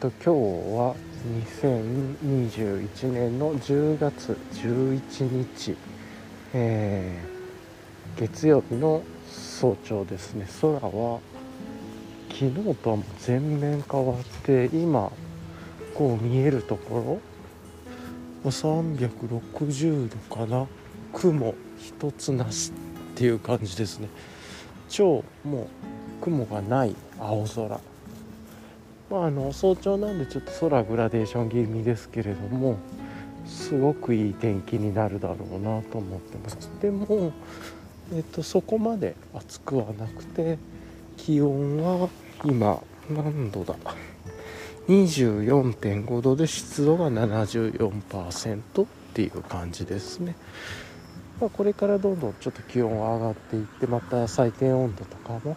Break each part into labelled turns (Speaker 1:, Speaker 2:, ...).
Speaker 1: と今日は2021年の10月11日、えー、月曜日の早朝ですね。空は昨日とはもう全面変わって今こう見えるところ。360度かな。雲一つなしっていう感じですね。超もう雲がない青空。まあ、あの早朝なんでちょっと空グラデーション気味ですけれどもすごくいい天気になるだろうなと思ってます。でも、えっと、そこまで暑くはなくて気温は今何度だ？24.5度で湿度が74%っていう感じですね、まあ、これからどんどんちょっと気温が上がっていってまた最低温度とかも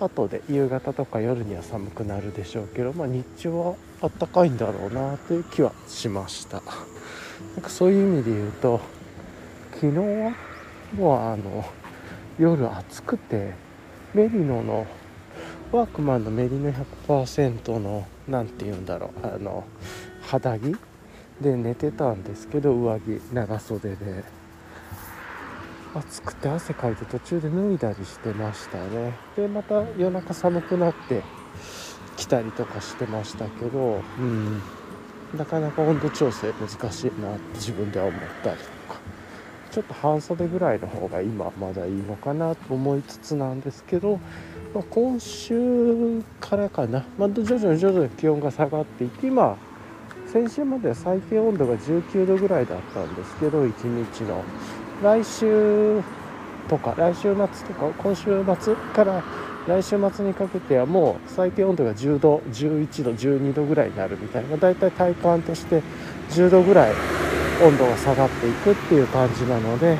Speaker 1: 後で夕方とか夜には寒くなるでしょうけど、まあ、日中はあったかいんだろうなという気はしました。なんかそういう意味で言うと昨日はもうあの夜暑くてメリノのワークマンのメリノ100%の何て言うんだろうあの肌着で寝てたんですけど上着長袖で。暑くて汗かいて途中で脱いだりしてましたね。でまた夜中寒くなって来たりとかしてましたけどうん。なかなか温度調整難しいなって自分では思ったりとか。ちょっと半袖ぐらいの方が今まだいいのかなと思いつつなんですけど、まあ、今週からかな、まあ、徐々に徐々に気温が下がっていって今先週までは最低温度が19度ぐらいだったんですけど1日の。来週とか来週末とか今週末から来週末にかけてはもう最低温度が10度11度12度ぐらいになるみたいなだいたい体感として10度ぐらい温度が下がっていくっていう感じなので、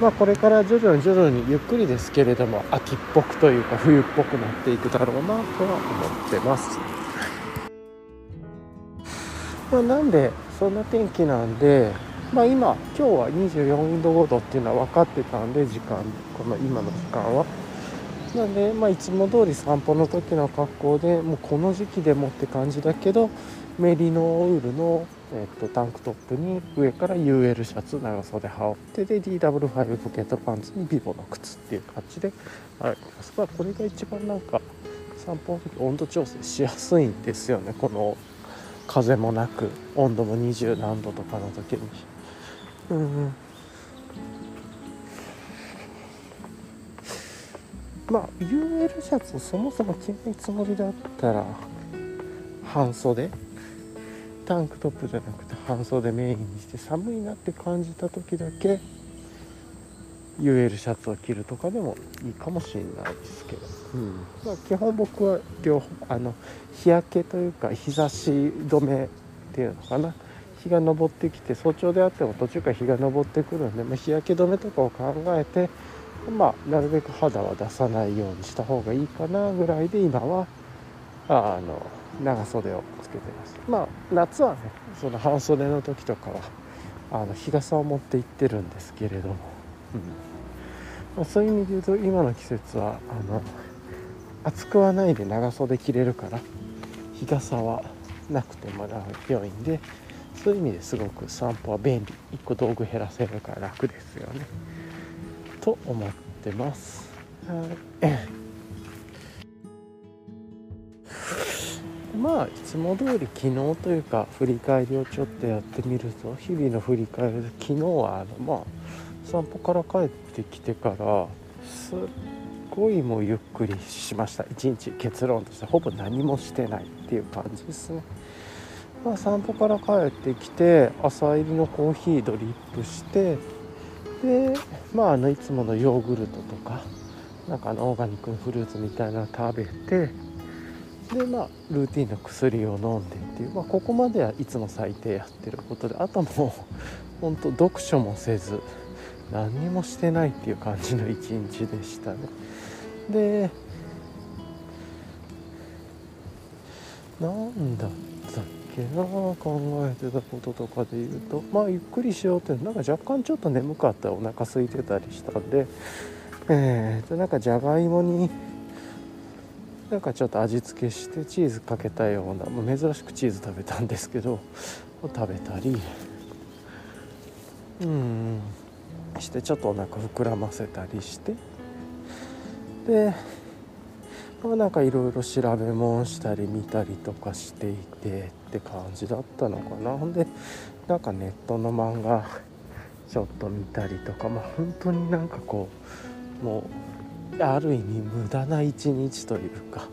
Speaker 1: まあ、これから徐々に徐々にゆっくりですけれども秋っぽくというか冬っぽくなっていくだろうなとは思ってます。まあ、なんでそんな天気なんでまあ、今今日は24度5度っていうのは分かってたんで時間この今の時間は。なんで、まあ、いつも通り散歩の時の格好でもうこの時期でもって感じだけどメリノウールの、えっと、タンクトップに上から UL シャツ長袖羽織ってで DW5 ポケットパンツにビボの靴っていう感じで歩きます、まあ、これが一番なんか散歩の時温度調整しやすいんですよね。この風もなく温度も20何度とかの時に。うんまあ UL シャツをそもそも着ないつもりだったら半袖。タンクトップじゃなくて半袖メインにして寒いなって感じた時だけ UL シャツを着るとかでもいいかもしれないですけど、うん。まあ、基本僕は両方あの日焼けというか日差し止めっていうのかな日が昇ってきて早朝であっても途中から日が昇ってくるんで、まあ、日焼け止めとかを考えて、まあ、なるべく肌は出さないようにした方がいいかなぐらいで今はあの長袖をつけてます。まあ夏はねその半袖の時とかはあの日傘を持って行ってるんですけれども、うん。まあ、そういう意味で言うと今の季節はあの暑くはないで長袖着れるから日傘はなくてもらう良いんでそういう意味ですごく散歩は便利。1個道具減らせるから楽ですよね。と思ってます。はい。まあいつも通り昨日というか振り返りをちょっとやってみると日々の振り返りで昨日はあのまあ散歩から帰ってきてからすっごいもうゆっくりしました。一日結論としてほぼ何もしてないっていう感じですね。まあ、散歩から帰ってきて朝入りのコーヒードリップしてでまああのいつものヨーグルトとかなんかあのオーガニックのフルーツみたいなの食べてでまあルーティンの薬を飲んでっていう、まあ、ここまではいつも最低やってることであともう本当読書もせず何にもしてないっていう感じの一日でしたね。でなんだったっけな考えてたこととかで言うとまあゆっくりしようってなんか若干ちょっと眠かったお腹空いてたりしたんでえーとなんかじゃがいもになんかちょっと味付けしてチーズかけたような、まあ、珍しくチーズ食べたんですけどを食べたりうんしてちょっとお腹膨らませたりしてでまあなんかいろいろ調べ物したり見たりとかしていてって感じだったのかな。ほんでなんかネットの漫画ちょっと見たりとかまあ本当になんかこうもうある意味無駄な一日というか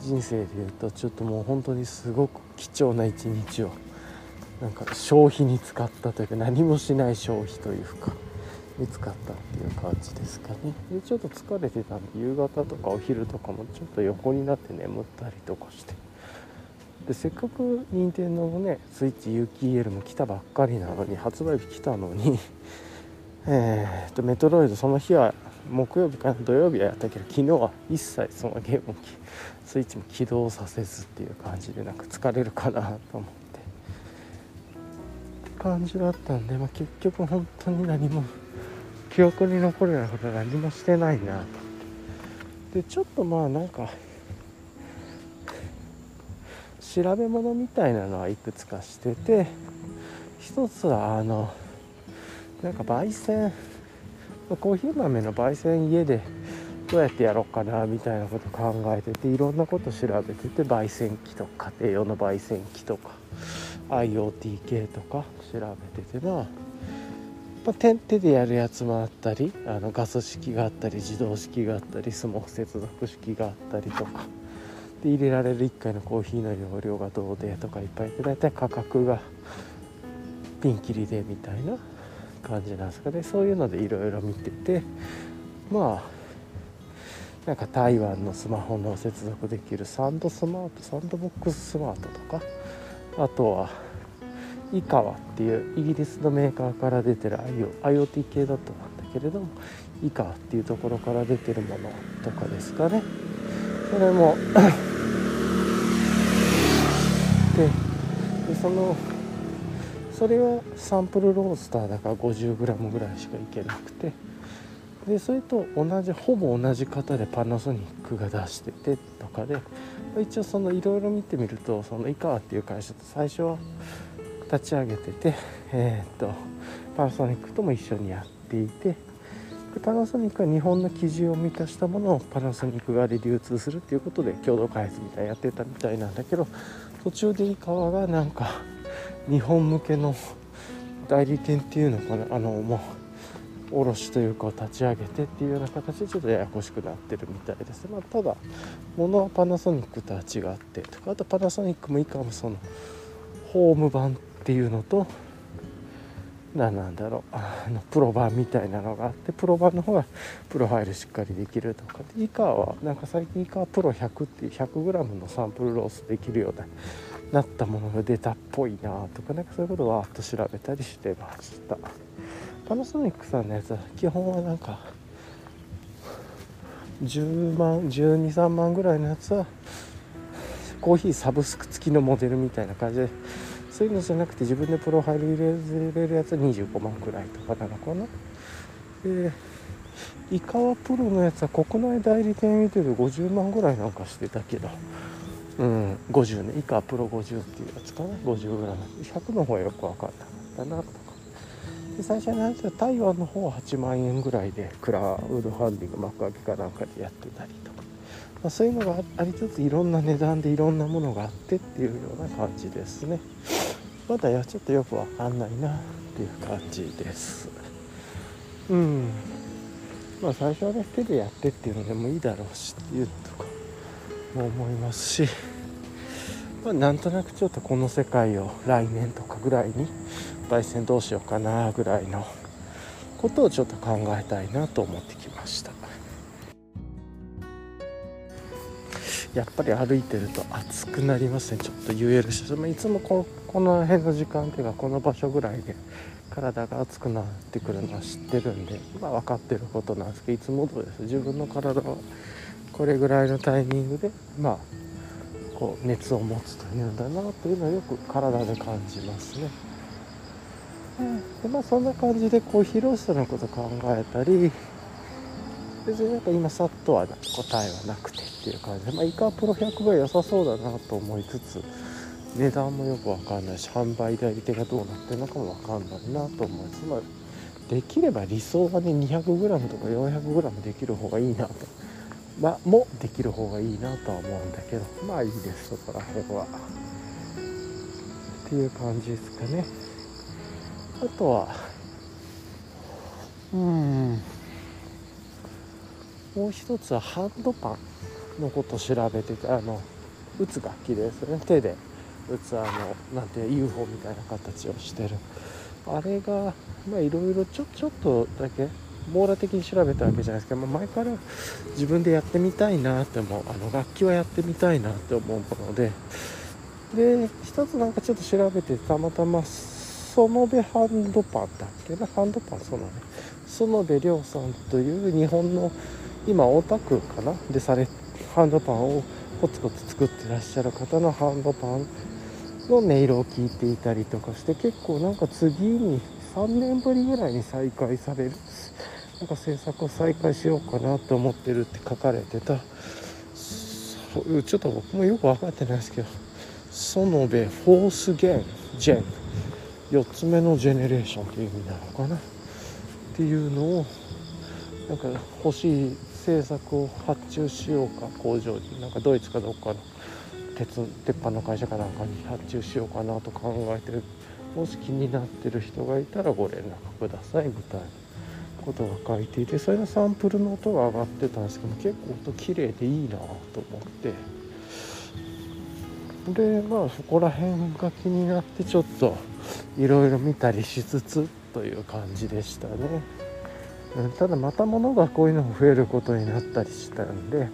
Speaker 1: 人生でいうとちょっともう本当にすごく貴重な一日をなんか消費に使ったというか何もしない消費というかに使ったっていう感じですかね。でちょっと疲れてたんで夕方とかお昼とかもちょっと横になって眠ったりとかして。でせっかく任天堂のねスイッチ有機 EL も来たばっかりなのに発売日来たのに えーとメトロイドその日は木曜日か土曜日はやったけど昨日は一切そのゲームスイッチも起動させずっていう感じでなんか疲れるかなと思って感じだったんで、まあ、結局本当に何も記憶に残るようなことは何もしてないなと。でちょっとまあなんか調べ物みたいなのはいくつかしてて一つはあのなんか焙煎コーヒー豆の焙煎家でどうやってやろうかなみたいなこと考えてていろんなこと調べてて焙煎機とか家庭用の焙煎機とか IoT 系とか調べててな、まあ、手手でやるやつもあったりあのガス式があったり自動式があったりスモーク接続式があったりとか。で入れられる1回のコーヒーの容量がどうでとかいっぱいで大体価格がピンキリでみたいな感じなんですかね。そういうのでいろいろ見ててまあなんか台湾のスマホの接続できる Sand Smart Sandbox Smart とかあとは IKAWA っていうイギリスのメーカーから出てる IoT 系だったんだけれども IKAWA っていうところから出てるものとかですかね。それも。でそのそれはサンプルロースターだから 50g ぐらいしかいけなくて。でそれと同じほぼ同じ型でパナソニックが出しててとかで。一応そのいろいろ見てみるとその井川っていう会社と最初は立ち上げててえー、っとパナソニックとも一緒にやっていて。パナソニックは日本の基準を満たしたものをパナソニック側で流通するっていうことで共同開発みたいなやってたみたいなんだけど途中で井川がなんか 日本向けの代理店っていうのかなあのもう卸というかを立ち上げてっていうような形でちょっとややこしくなってるみたいです、まあ、ただ物はパナソニックとは違ってとかあとパナソニックも以下もそのホーム版っていうのと何なんだろう。あのプロ版みたいなのがあってプロ版の方がプロファイルしっかりできるとか。で以下はなんか最近以下はプロ100っていう 100g のサンプルロースできるようななったものが出たっぽいなとかなんかそういうことをわーっと調べたりしてました。パナソニックさんのやつは基本はなんか10万123万ぐらいのやつはコーヒーサブスク付きのモデルみたいな感じでそういうのじゃなくて自分でプロファイル入れれるやつは25万ぐらいとかなのかな。でイカワプロのやつは国内代理店見てる50万ぐらいなんかしてたけど。うん50ね。以下プロ50っていうやつかな。50g100 の方はよく分かんなかったなとか。で最初のやつは台湾の方は8万円ぐらいでクラウドファンディング幕開けかなんかでやってたりとか、まあ、そういうのがありつついろんな値段でいろんなものがあってっていうような感じですね。まだやちょっとよく分かんないなっていう感じです。うん。まあ最初はね手でやってっていうのでもいいだろうしっていうとかも思いますし、まあ、なんとなくちょっとこの世界を来年とかぐらいに焙煎どうしようかなぐらいのことをちょっと考えたいなと思ってきました。やっぱり歩いてると暑くなりますね。ちょっと言えるしいつもここの辺の時間っていうかこの場所ぐらいで体が熱くなってくるのは知ってるんで、まあ、分かってることなんですけどいつもどうです。自分の体はこれぐらいのタイミングでまあこう熱を持つというんだなというのはよく体で感じますね。でまあそんな感じでコーヒーローストのこと考えたり別になんか今さっとは答えはなくて。っていう感じ。で、まあ、イカプロ100が良さそうだなと思いつつ値段もよく分かんないし販売代理店がどうなってるのかも分かんないなと思いつつ、まあ、できれば理想はね 200g とか 400g できる方がいいなと。まあ、もできる方がいいなとは思うんだけどまあいいです。そこら辺は。っていう感じですかね。あとはうん。もう一つはハンドパン。のこと調べててあの打つ楽器ですね。手で打つあのなんて UFO みたいな形をしてる。あれがまあいろいろちょちょっとだけ網羅的に調べたわけじゃないですけど、まあ、前から自分でやってみたいなって思うあの楽器はやってみたいなって思うのでで一つなんかちょっと調べてたまたま園部ハンドパンだっけな？ハンドパンそうだね園部亮さんという日本の今大田区かな？でされハンドパンをコツコツ作ってらっしゃる方のハンドパンの音色を聞いていたりとかして結構なんか次に3年ぶりぐらいに再開されるなんか制作を再開しようかなと思ってるって書かれてた。ちょっと僕もよく分かってないですけど園部フォースゲンジェン4つ目のジェネレーションっていう意味なのかな？っていうのをなんか欲しい製作を発注しようか工場になんかドイツかどっかの鉄鉄板の会社かなんかに発注しようかなと考えてる。もし気になってる人がいたらご連絡ください。みたいなことが書いていてそれのサンプルの音が上がってたんですけど結構音綺麗でいいなと思って。でまあそこら辺が気になってちょっといろいろ見たりしつつという感じでしたね、ただまた物がこういうのも増えることになったりしたんで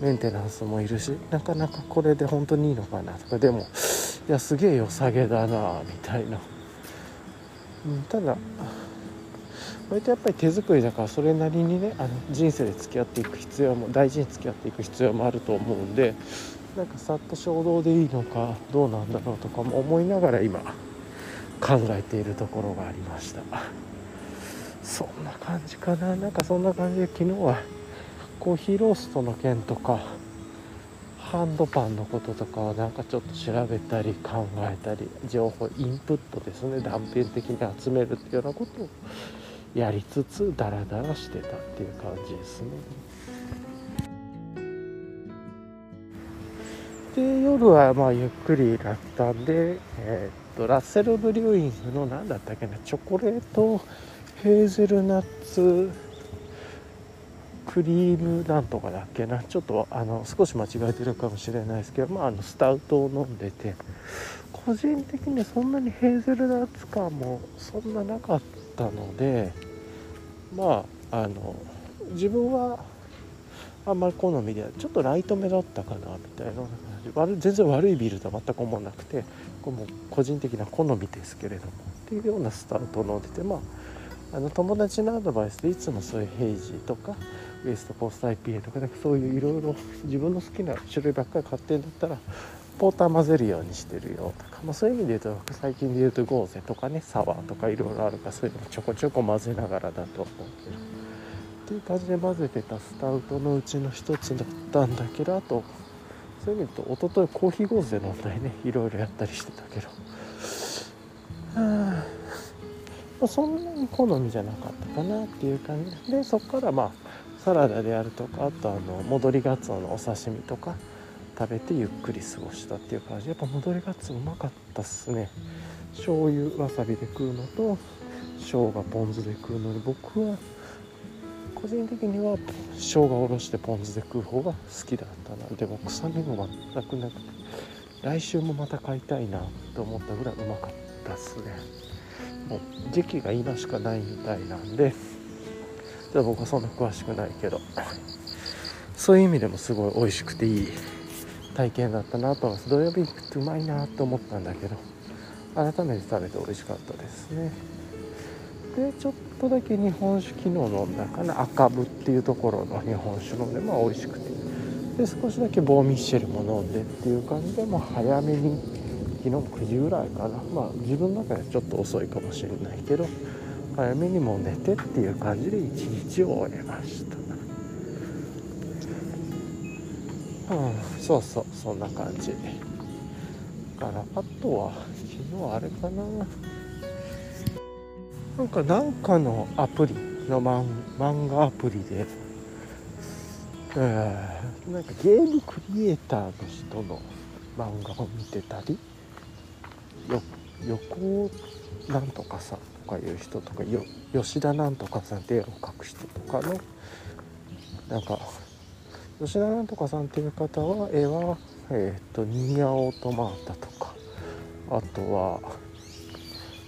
Speaker 1: メンテナンスもいるしなかなかこれで本当にいいのかなとか。でもいやすげえ良さげだなみたいな、うん、ただ割とやっぱり手作りだからそれなりにねあの人生で付き合っていく必要も大事に付き合っていく必要もあると思うんでなんかさっと衝動でいいのかどうなんだろうとかも思いながら今考えているところがありました。そんな感じかな。なんかそんな感じで昨日はコーヒーローストの件とかハンドパンのこととかをなんかちょっと調べたり考えたり情報インプットですね。断片的に集めるっていうようなことをやりつつダラダラしてたっていう感じですね。で夜はまあゆっくりだったんで、えー、っとラッセルブリューイングの何だったっけなチョコレートヘーゼルナッツクリームなんとかだっけな？ちょっとあの少し間違えてるかもしれないですけど、まあ、あのスタウトを飲んでて個人的にそんなにヘーゼルナッツ感もそんななかったのでまああの自分はあんまり好みでちょっとライト目だったかなみたいな。悪全然悪いビールとは全く思わなくてこれも個人的な好みですけれどもっていうようなスタートを飲んでてまああの友達のアドバイスでいつもそういうヘイジーとかウエストコースト IPA とかなんかそういういろいろ自分の好きな種類ばっかり買ってんだったらポーター混ぜるようにしてるよとか、まあ、そういう意味で言うと最近で言うとゴーゼとかねサワーとかいろいろあるからそういうのちょこちょこ混ぜながらだと思うけどっていう感じで混ぜてたスタウトのうちの一つだったんだけどあとそういう意味で言うと一昨日コーヒーゴーゼ飲んだりねいろいろやったりしてたけど。まあ、そんなに好みじゃなかったかなっていう感じでそこからまあサラダであるとかあとあの戻りがつおのお刺身とか食べてゆっくり過ごしたっていう感じ。やっぱ戻りがつおうまかったっすね。醤油わさびで食うのと生姜ポン酢で食うので僕は個人的には生姜おろしてポン酢で食う方が好きだったな。でも臭みも全くなくて来週もまた買いたいなと思ったぐらいうまかったっすね。もう時期が今しかないみたいなんで僕はそんな詳しくないけどそういう意味でもすごい美味しくていい体験だったなと思います。土曜日ってうまいなと思ったんだけど改めて食べて美味しかったですね。でちょっとだけ日本酒昨日飲んだかな。赤部っていうところの日本酒飲んでまあ美味しくて。で少しだけボーミッシェルも飲んでっていう感じでもう早めに昨日9時ぐらいかな。まあ自分の中ではちょっと遅いかもしれないけど早めにもう寝てっていう感じで一日を終えました。うんそうそうそんな感じ。だからあとは昨日あれかな。なんかなんかのアプリの漫漫画アプリで、えー、なんかゲームクリエイターの人の漫画を見てたり横なんとかさんとかいう人とかよ吉田なんとかさんって絵を描く人とかのなんか吉田なんとかさんっていう方は絵はえっ、とニーアオートマータとかあとは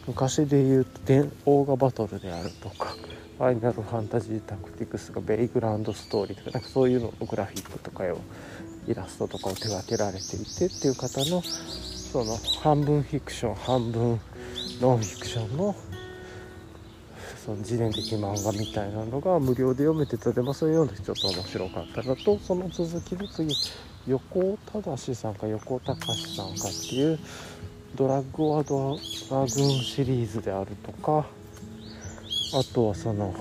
Speaker 1: 昔で言うとオーガバトルであるとかファイナルファンタジータクティクスがベイグランドストーリーとかなんかそういうののグラフィックとかをイラストとかを手掛けられていてっていう方のその半分フィクション半分ノンフィクションのその自伝的漫画みたいなのが無料で読めてたで、まあ、そういうのでちょっと面白かったのとその続きで次横尾忠さんか横尾隆さんかっていうドラッグ・ア・ドラグーンシリーズであるとかあとはその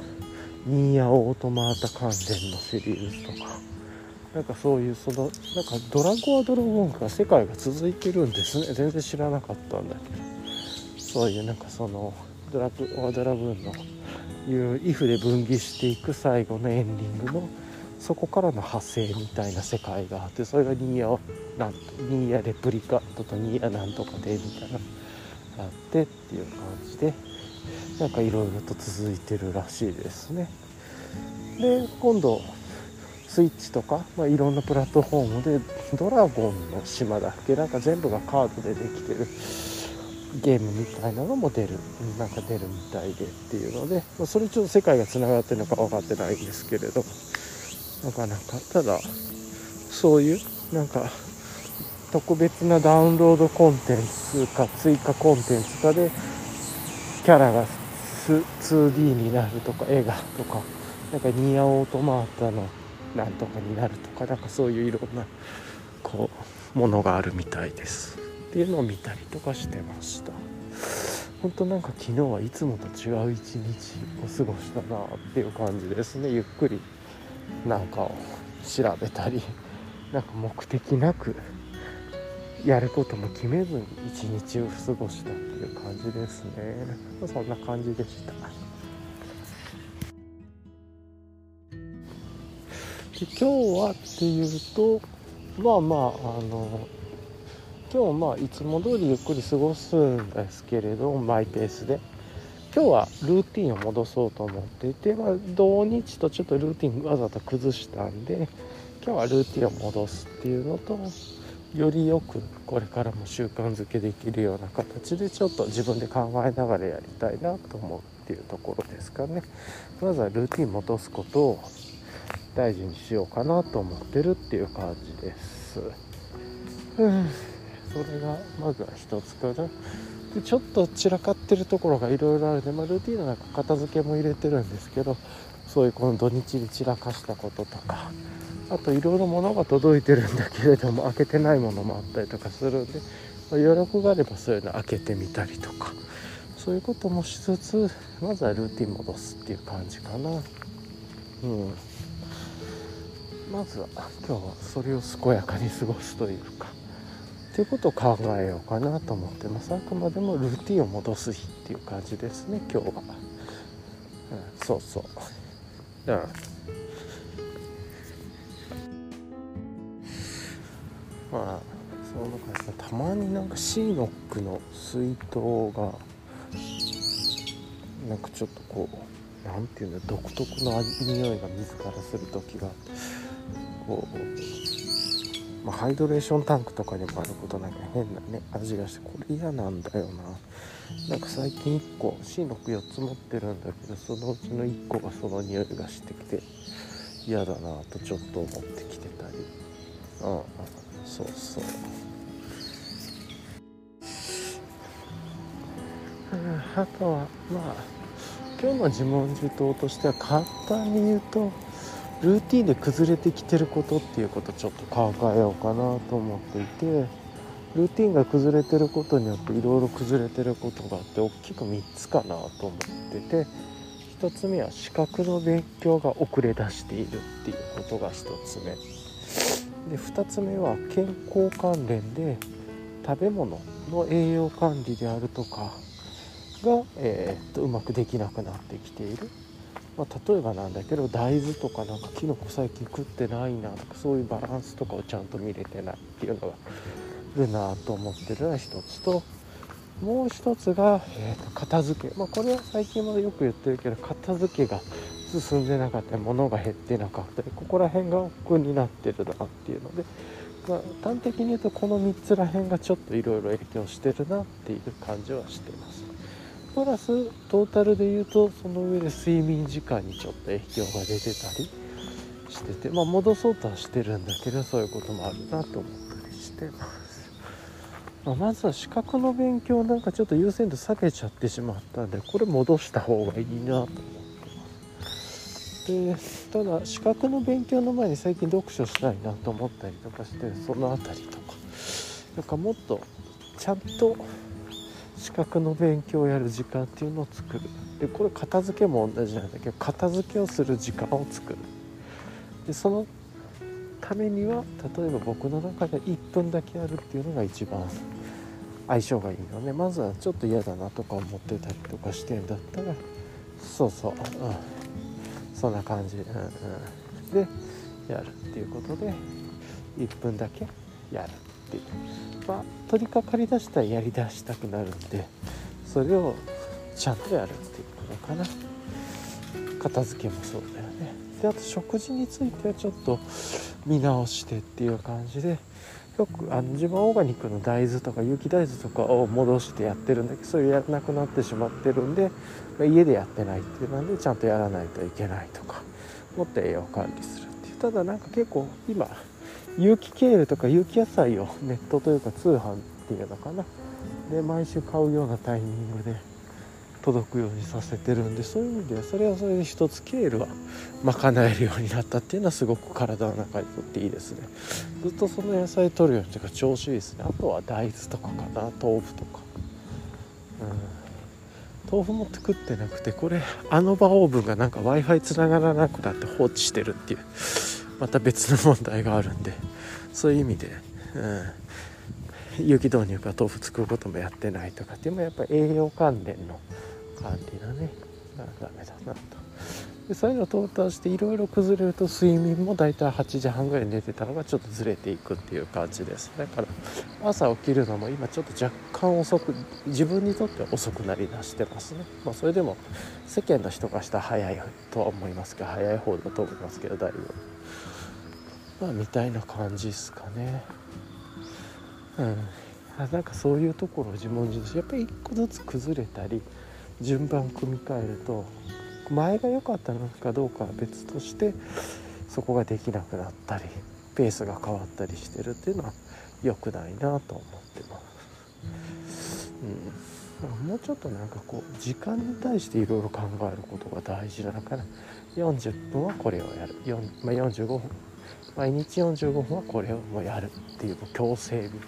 Speaker 1: ニーヤオートマータ関連のシリーズとかなんかそういうそのなんかドラゴアドラゴンが世界が続いてるんですね。全然知らなかったんだけど。そういうなんかそのドラゴアドラグーンのいうイフで分岐していく最後のエンディングのそこからの派生みたいな世界があってそれがニーヤなんとニーヤレプリカとニーヤなんとかでみたいな。あってっていう感じでなんかいろいろと続いてるらしいですね。で今度スイッチとか、まあ、いろんなプラットフォームでドラゴンの島だっけ？なんか全部がカードでできてるゲームみたいなのも出るなんか出るみたいでっていうので、まあ、それちょっと世界がつながってるのか分かってないんですけれどなかなかただそういうなんか特別なダウンロードコンテンツか追加コンテンツかでキャラが 2D になるとか映画とかなんかニアオートマータのなんとかになるとかなんかそういういろんなこうものがあるみたいです。っていうのを見たりとかしてました。本当なんか昨日はいつもと違う一日を過ごしたなっていう感じですね。ゆっくりなんかを調べたりなんか目的なくやることも決めずに一日を過ごしたっていう感じですね。そんな感じでした。今日はっていうとまあまああの今日まあいつも通りゆっくり過ごすんですけれどマイペースで。今日はルーティンを戻そうと思っていて、まあ、土日とちょっとルーティンわざと崩したんで今日はルーティンを戻すっていうのとよりよくこれからも習慣づけできるような形でちょっと自分で考えながらやりたいなと思うっていうところですかね。まずはルーティン戻すことを大事にしようかなと思ってるっていう感じです。それがまずは一つかな。でちょっと散らかってるところがいろいろあるので、まあ、ルーティンの中片付けも入れてるんですけどそういうこの土日に散らかしたこととかあといろいろ物が届いてるんだけれども開けてないものもあったりとかするんで、まあ、余力があればそういうの開けてみたりとかそういうこともしつつまずはルーティン戻すっていう感じかな。うん。まずは今日はそれを健やかに過ごすというかっていうことを考えようかなと思ってます。あくまでもルーティンを戻す日っていう感じですね今日は、うん、そうそう。うん。まあその中でたまになんかシーノックの水筒がなんかちょっとこう何て言うんだ独特の匂いが水からする時がこうまあ、ハイドレーションタンクとかにもあることなんか変なね味がしてこれ嫌なんだよな。なんか最近1個 C64 つ持ってるんだけどそのうちの1個がその匂いがしてきて嫌だなとちょっと思ってきてたり。うんそうそう。あとはまあ今日の自問自答としては簡単に言うとルーティンで崩れてきてることっていうことをちょっと考えようかなと思っていてルーティンが崩れてることによっていろいろ崩れてることがあって大きく3つかなと思ってて1つ目は資格の勉強が遅れ出しているっていうことが1つ目。で2つ目は健康関連で食べ物の栄養管理であるとかが、えー、っとうまくできなくなってきている、まあ、例えばなんだけど大豆とかなんかきのこ最近食ってないなとかそういうバランスとかをちゃんと見れてないっていうのがあるなと思ってるのが一つともう一つが、えー、と片付け、まあ、これは最近までよく言ってるけど片付けが進んでなかったり物が減ってなかったりここら辺が億劫になってるなっていうので、まあ、端的に言うとこの3つら辺がちょっといろいろ影響してるなっていう感じはしてます。プラストータルで言うとその上で睡眠時間にちょっと影響が出てたりしててまあ戻そうとはしてるんだけどそういうこともあるなと思ったりしてます、まあ、まずは資格の勉強なんかちょっと優先度下げちゃってしまったんでこれ戻した方がいいなと思ってますでただ資格の勉強の前に最近読書したいなと思ったりとかしてその辺りとかなんかもっとちゃんと資格の勉強をやる時間っていうのを作る。でこれ片付けも同じなんだけど片付けをする時間を作る。でそのためには例えば僕の中で1分だけやるっていうのが一番相性がいいのね。まずはちょっと嫌だなとか思ってたりとかしてんだったらそうそう、うん、そんな感じ、うんうん、でやるっていうことで1分だけやる。ってまあ取り掛かりだしたらやりだしたくなるんでそれをちゃんとやるっていうことかな。片付けもそうだよね。であと食事についてはちょっと見直してっていう感じでよくあの自分オーガニックの大豆とか有機大豆とかを戻してやってるんだけどそういうやらなくなってしまってるんで、まあ、家でやってないっていうなんでちゃんとやらないといけないとかもっと栄養管理するっていう。ただなんか結構今有機ケールとか有機野菜を ネットというか通販っていうのかな。で毎週買うようなタイミングで届くようにさせてるんでそういう意味ではそれはそれで一つケールは賄えるようになったっていうのはすごく体の中にとっていいですね。ずっとその野菜取るようにというか調子いいですね。あとは大豆とかかな。豆腐とか。うん。豆腐も作ってなくてこれあの場オーブンがなんか w i f i つながらなくなって放置してるっていう。また別の問題があるんでそういう意味で、うん、有機導入か豆腐作ることもやってないとかっていうのもやっぱ栄養関連の管理がね。ダメだなと。でそういうのをトータルしていろいろ崩れると睡眠も大体8時半ぐらい寝てたのがちょっとずれていくっていう感じです。だから朝起きるのも今ちょっと若干遅く自分にとっては遅くなりだしてますね。まあそれでも世間の人がしたら早いとは思いますが早い方だと思いますけどだいぶ。まあみたいな感じですかね。うん。なんかそういうところ自問自答。やっぱり一個ずつ崩れたり順番組み替えると前が良かったのかどうかは別としてそこができなくなったりペースが変わったりしてるっていうのは良くないなと思ってます。うん、もうちょっとなんかこう時間に対していろいろ考えることが大事なのかな。40分はこれをやる、まあ、45分。毎日45分はこれをもうやるっていう強制みたい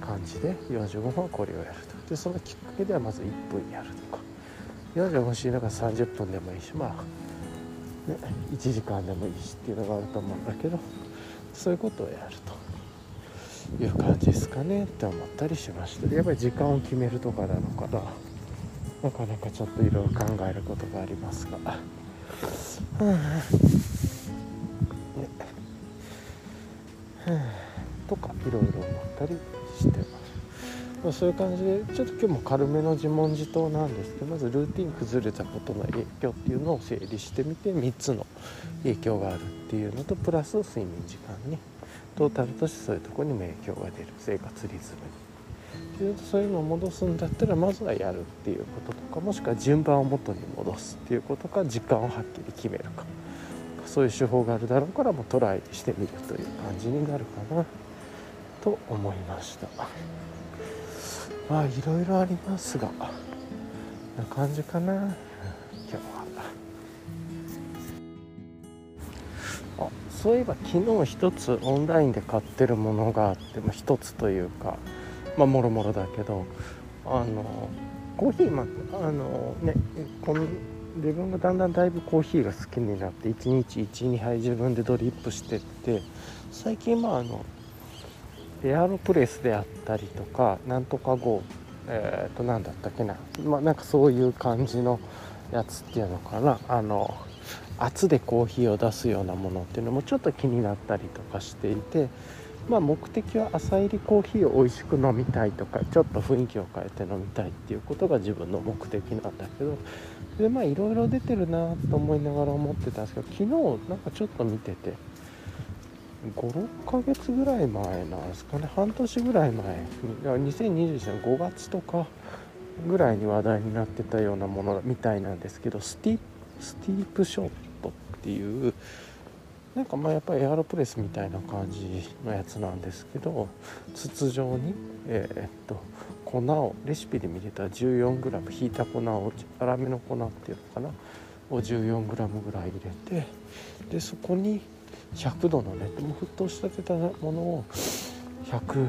Speaker 1: な感じで45分はこれをやると。でそのきっかけではまず1分やると。か45分しながら30分でもいいしまあね1時間でもいいしっていうのがあると思うんだけどそういうことをやるという感じですかねって思ったりしました。やっぱり時間を決めるとかなのかな。なかなかちょっといろいろ考えることがありますが。いろいろ思ったりしてます。まあ、そういう感じでちょっと今日も軽めの自問自答なんですけどまずルーティン崩れたことの影響っていうのを整理してみて3つの影響があるっていうのとプラス睡眠時間にトータルとしてそういうとこにも影響が出る生活リズムに。そういうのを戻すんだったらまずはやるっていうこととかもしくは順番を元に戻すっていうことか時間をはっきり決めるかそういう手法があるだろうからもうトライしてみるという感じになるかなと思いました。まあいろいろありますがな感じかな。今日は。あそういえば昨日一つオンラインで買ってるものがあってまあ、一つというかまあもろもろだけどあのコーヒーまあのねこの自分がだんだんだいぶコーヒーが好きになって1日12杯自分でドリップしてって最近まああのエアロプレスであったりとかなんとか GO えっ、ー、と何だったっけな。まあなんかそういう感じのやつっていうのかな。あの圧でコーヒーを出すようなものっていうのもちょっと気になったりとかしていてまあ、目的は朝入りコーヒーを美味しく飲みたいとかちょっと雰囲気を変えて飲みたいっていうことが自分の目的なんだけどでまあいろいろ出てるなと思いながら思ってたんですけど昨日なんかちょっと見てて56ヶ月ぐらい前なんですかね。半年ぐらい前。2021年5月とかぐらいに話題になってたようなものみたいなんですけどスティスティープショットっていうなんかまあやっぱりエアロプレスみたいな感じのやつなんですけど筒状にえー、っと粉をレシピで見てた 14g ひいた粉を粗めの粉っていうのかな。を 14g ぐらい入れてでそこに100度の熱も沸騰したてたものを100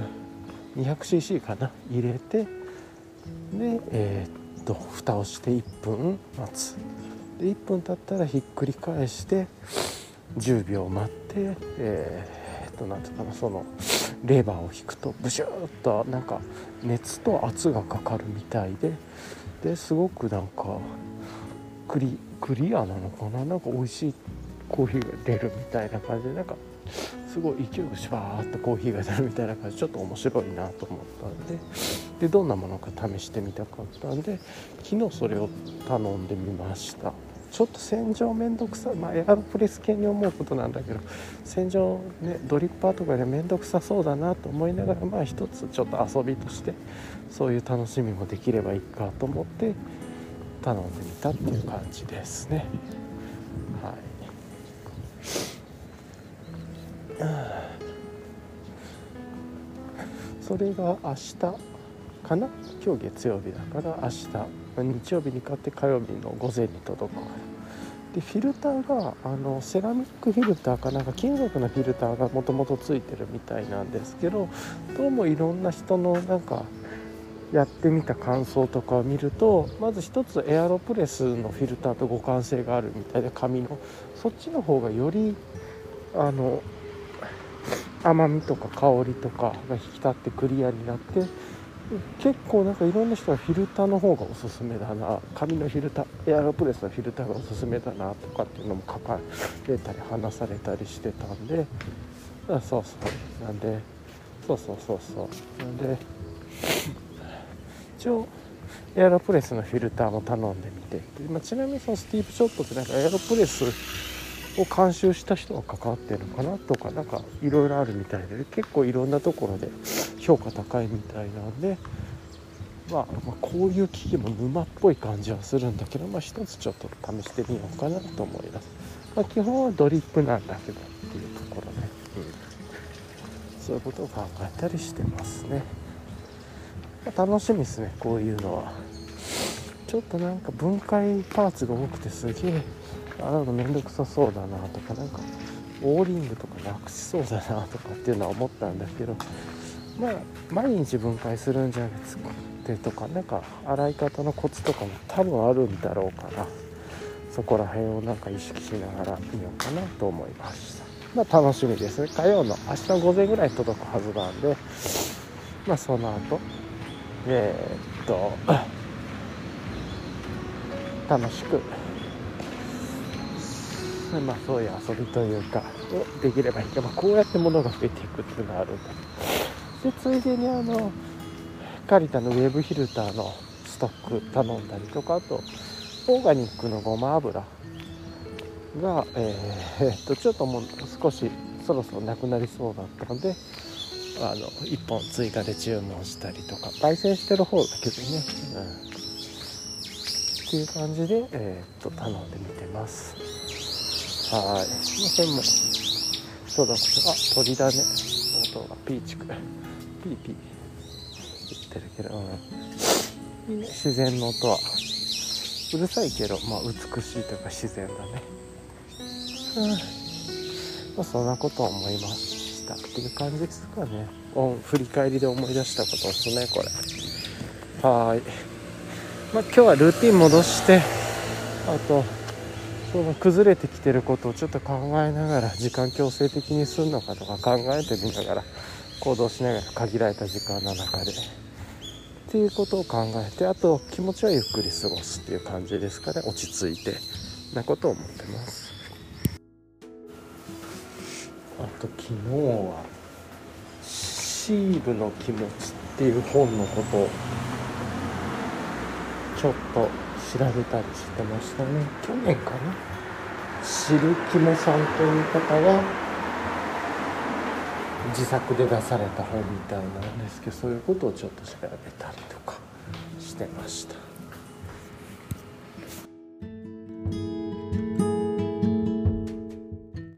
Speaker 1: 200cc かな入れてでえー、っと蓋をして1分待つ。で1分経ったらひっくり返して10秒待って、えー、っと何て言うかなそのレバーを引くとブシューッとなんか熱と圧がかかるみたいでですごくなんかクリクリアなのかななんか美味しいコーヒーが出るみたいな感じでなんかすごい勢いよくシュバーッとコーヒーが出るみたいな感じちょっと面白いなと思ったんででどんなものか試してみたかったんで昨日それを頼んでみました。ちょっと洗浄めんどくさ、まあ、エアロプレス系に思うことなんだけど洗浄ねドリッパーとかで面倒くさそうだなと思いながらまあ一つちょっと遊びとしてそういう楽しみもできればいいかと思って頼んでみたっていう感じですねはいそれが明日かな？今日月曜日だから明日日曜日に買って火曜日の午前に届くから。でフィルターがあのセラミックフィルターかなんか金属のフィルターがもともとついてるみたいなんですけどどうもいろんな人のなんかやってみた感想とかを見るとまず一つエアロプレスのフィルターと互換性があるみたいで紙の。そっちの方がよりあの甘みとか香りとかが引き立ってクリアになって結構なんかいろんな人がフィルターの方がおすすめだな。紙のフィルターエアロプレスのフィルターがおすすめだなとかっていうのも書かれたり話されたりしてたんで。あそうそう。なんでそうそうそうそう。なんで一応エアロプレスのフィルターも頼んでみて。まあ、ちなみにそのスティーブショットってなんかエアロプレスを監修した人が関わってるのかなとかなんかいろいろあるみたいで結構いろんなところで評価高いみたいなんで、まあ、まあ、こういう機器も沼っぽい感じはするんだけど、まあ、一つちょっと試してみようかなと思います、まあ、基本はドリップなんだけどっていうところね、うん、そういうことを考えたりしてますね、まあ、楽しみですねこういうのは。ちょっとなんか分解パーツが多くてすげえ洗うのめんどくさそうだなとかなんかオーリングとかなくしそうだなとかっていうのは思ったんだけどまあ毎日分解するんじゃなくてとかなんか洗い方のコツとかも多分あるんだろうかなそこら辺をなんか意識しながら見ようかなと思いました。まあ楽しみですね。火曜の明日午前ぐらい届くはずなんでまあその後えー、っと楽しくまあそういう遊びというかをできればいいか、まあ、こうやって物が増えていくっていうのがあるんだ。でついでにあのカリタのウェブフィルターのストック頼んだりとかあとオーガニックのごま油が、えー、っとちょっともう少しそろそろなくなりそうだったのであの1本追加で注文したりとか焙煎してる方だけでね、うん、っていう感じで、えー、っと頼んでみてます。はい。これも、そうだ、あ、鳥だね。音がピーチク。ピーピー言ってるけど、うん。自然の音は。うるさいけど、まあ、美しいというか自然だね。うん。まあ、そんなことを思いましたっていう感じですかね。振り返りで思い出したことですね、これ。はい。まあ、今日はルーティン戻して、あとその崩れてきてることをちょっと考えながら時間強制的にするのかとか考えてみながら行動しながら限られた時間の中で。っていうことを考えてあと気持ちはゆっくり過ごすっていう感じですかね。落ち着いてなことを思ってます。あと昨日は「シールの気持ち」っていう本のことをちょっと調べたりしてましたね。去年かな。シルキモさんという方が自作で出された本みたいなんですけどそういうことをちょっと調べたりとかしてました。